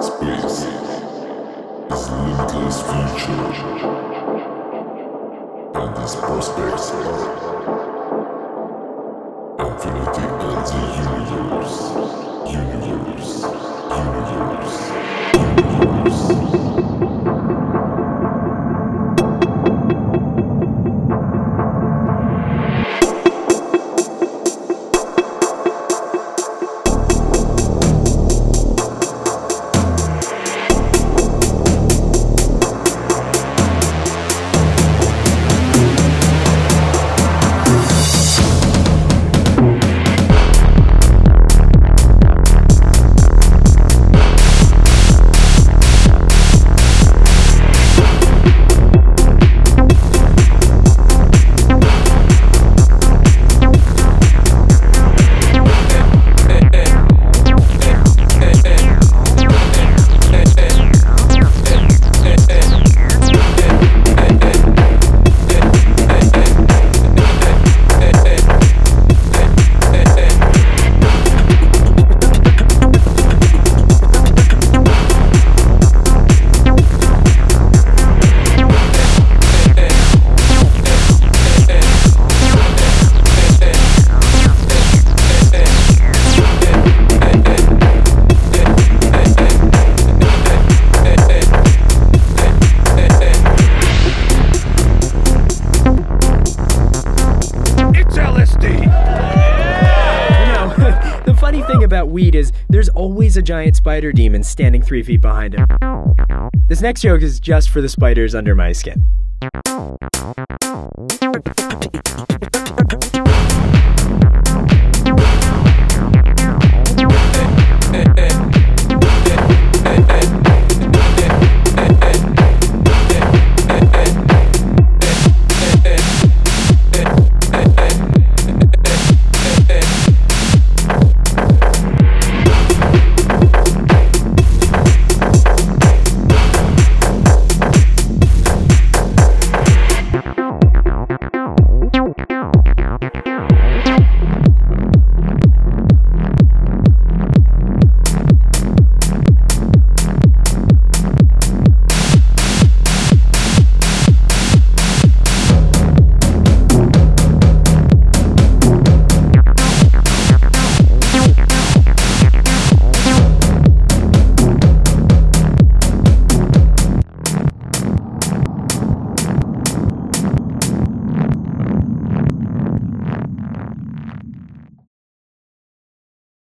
Space is limitless future, and its prospects are infinity and the universe. Thing about weed is there's always a giant spider demon standing three feet behind him. This next joke is just for the spiders under my skin.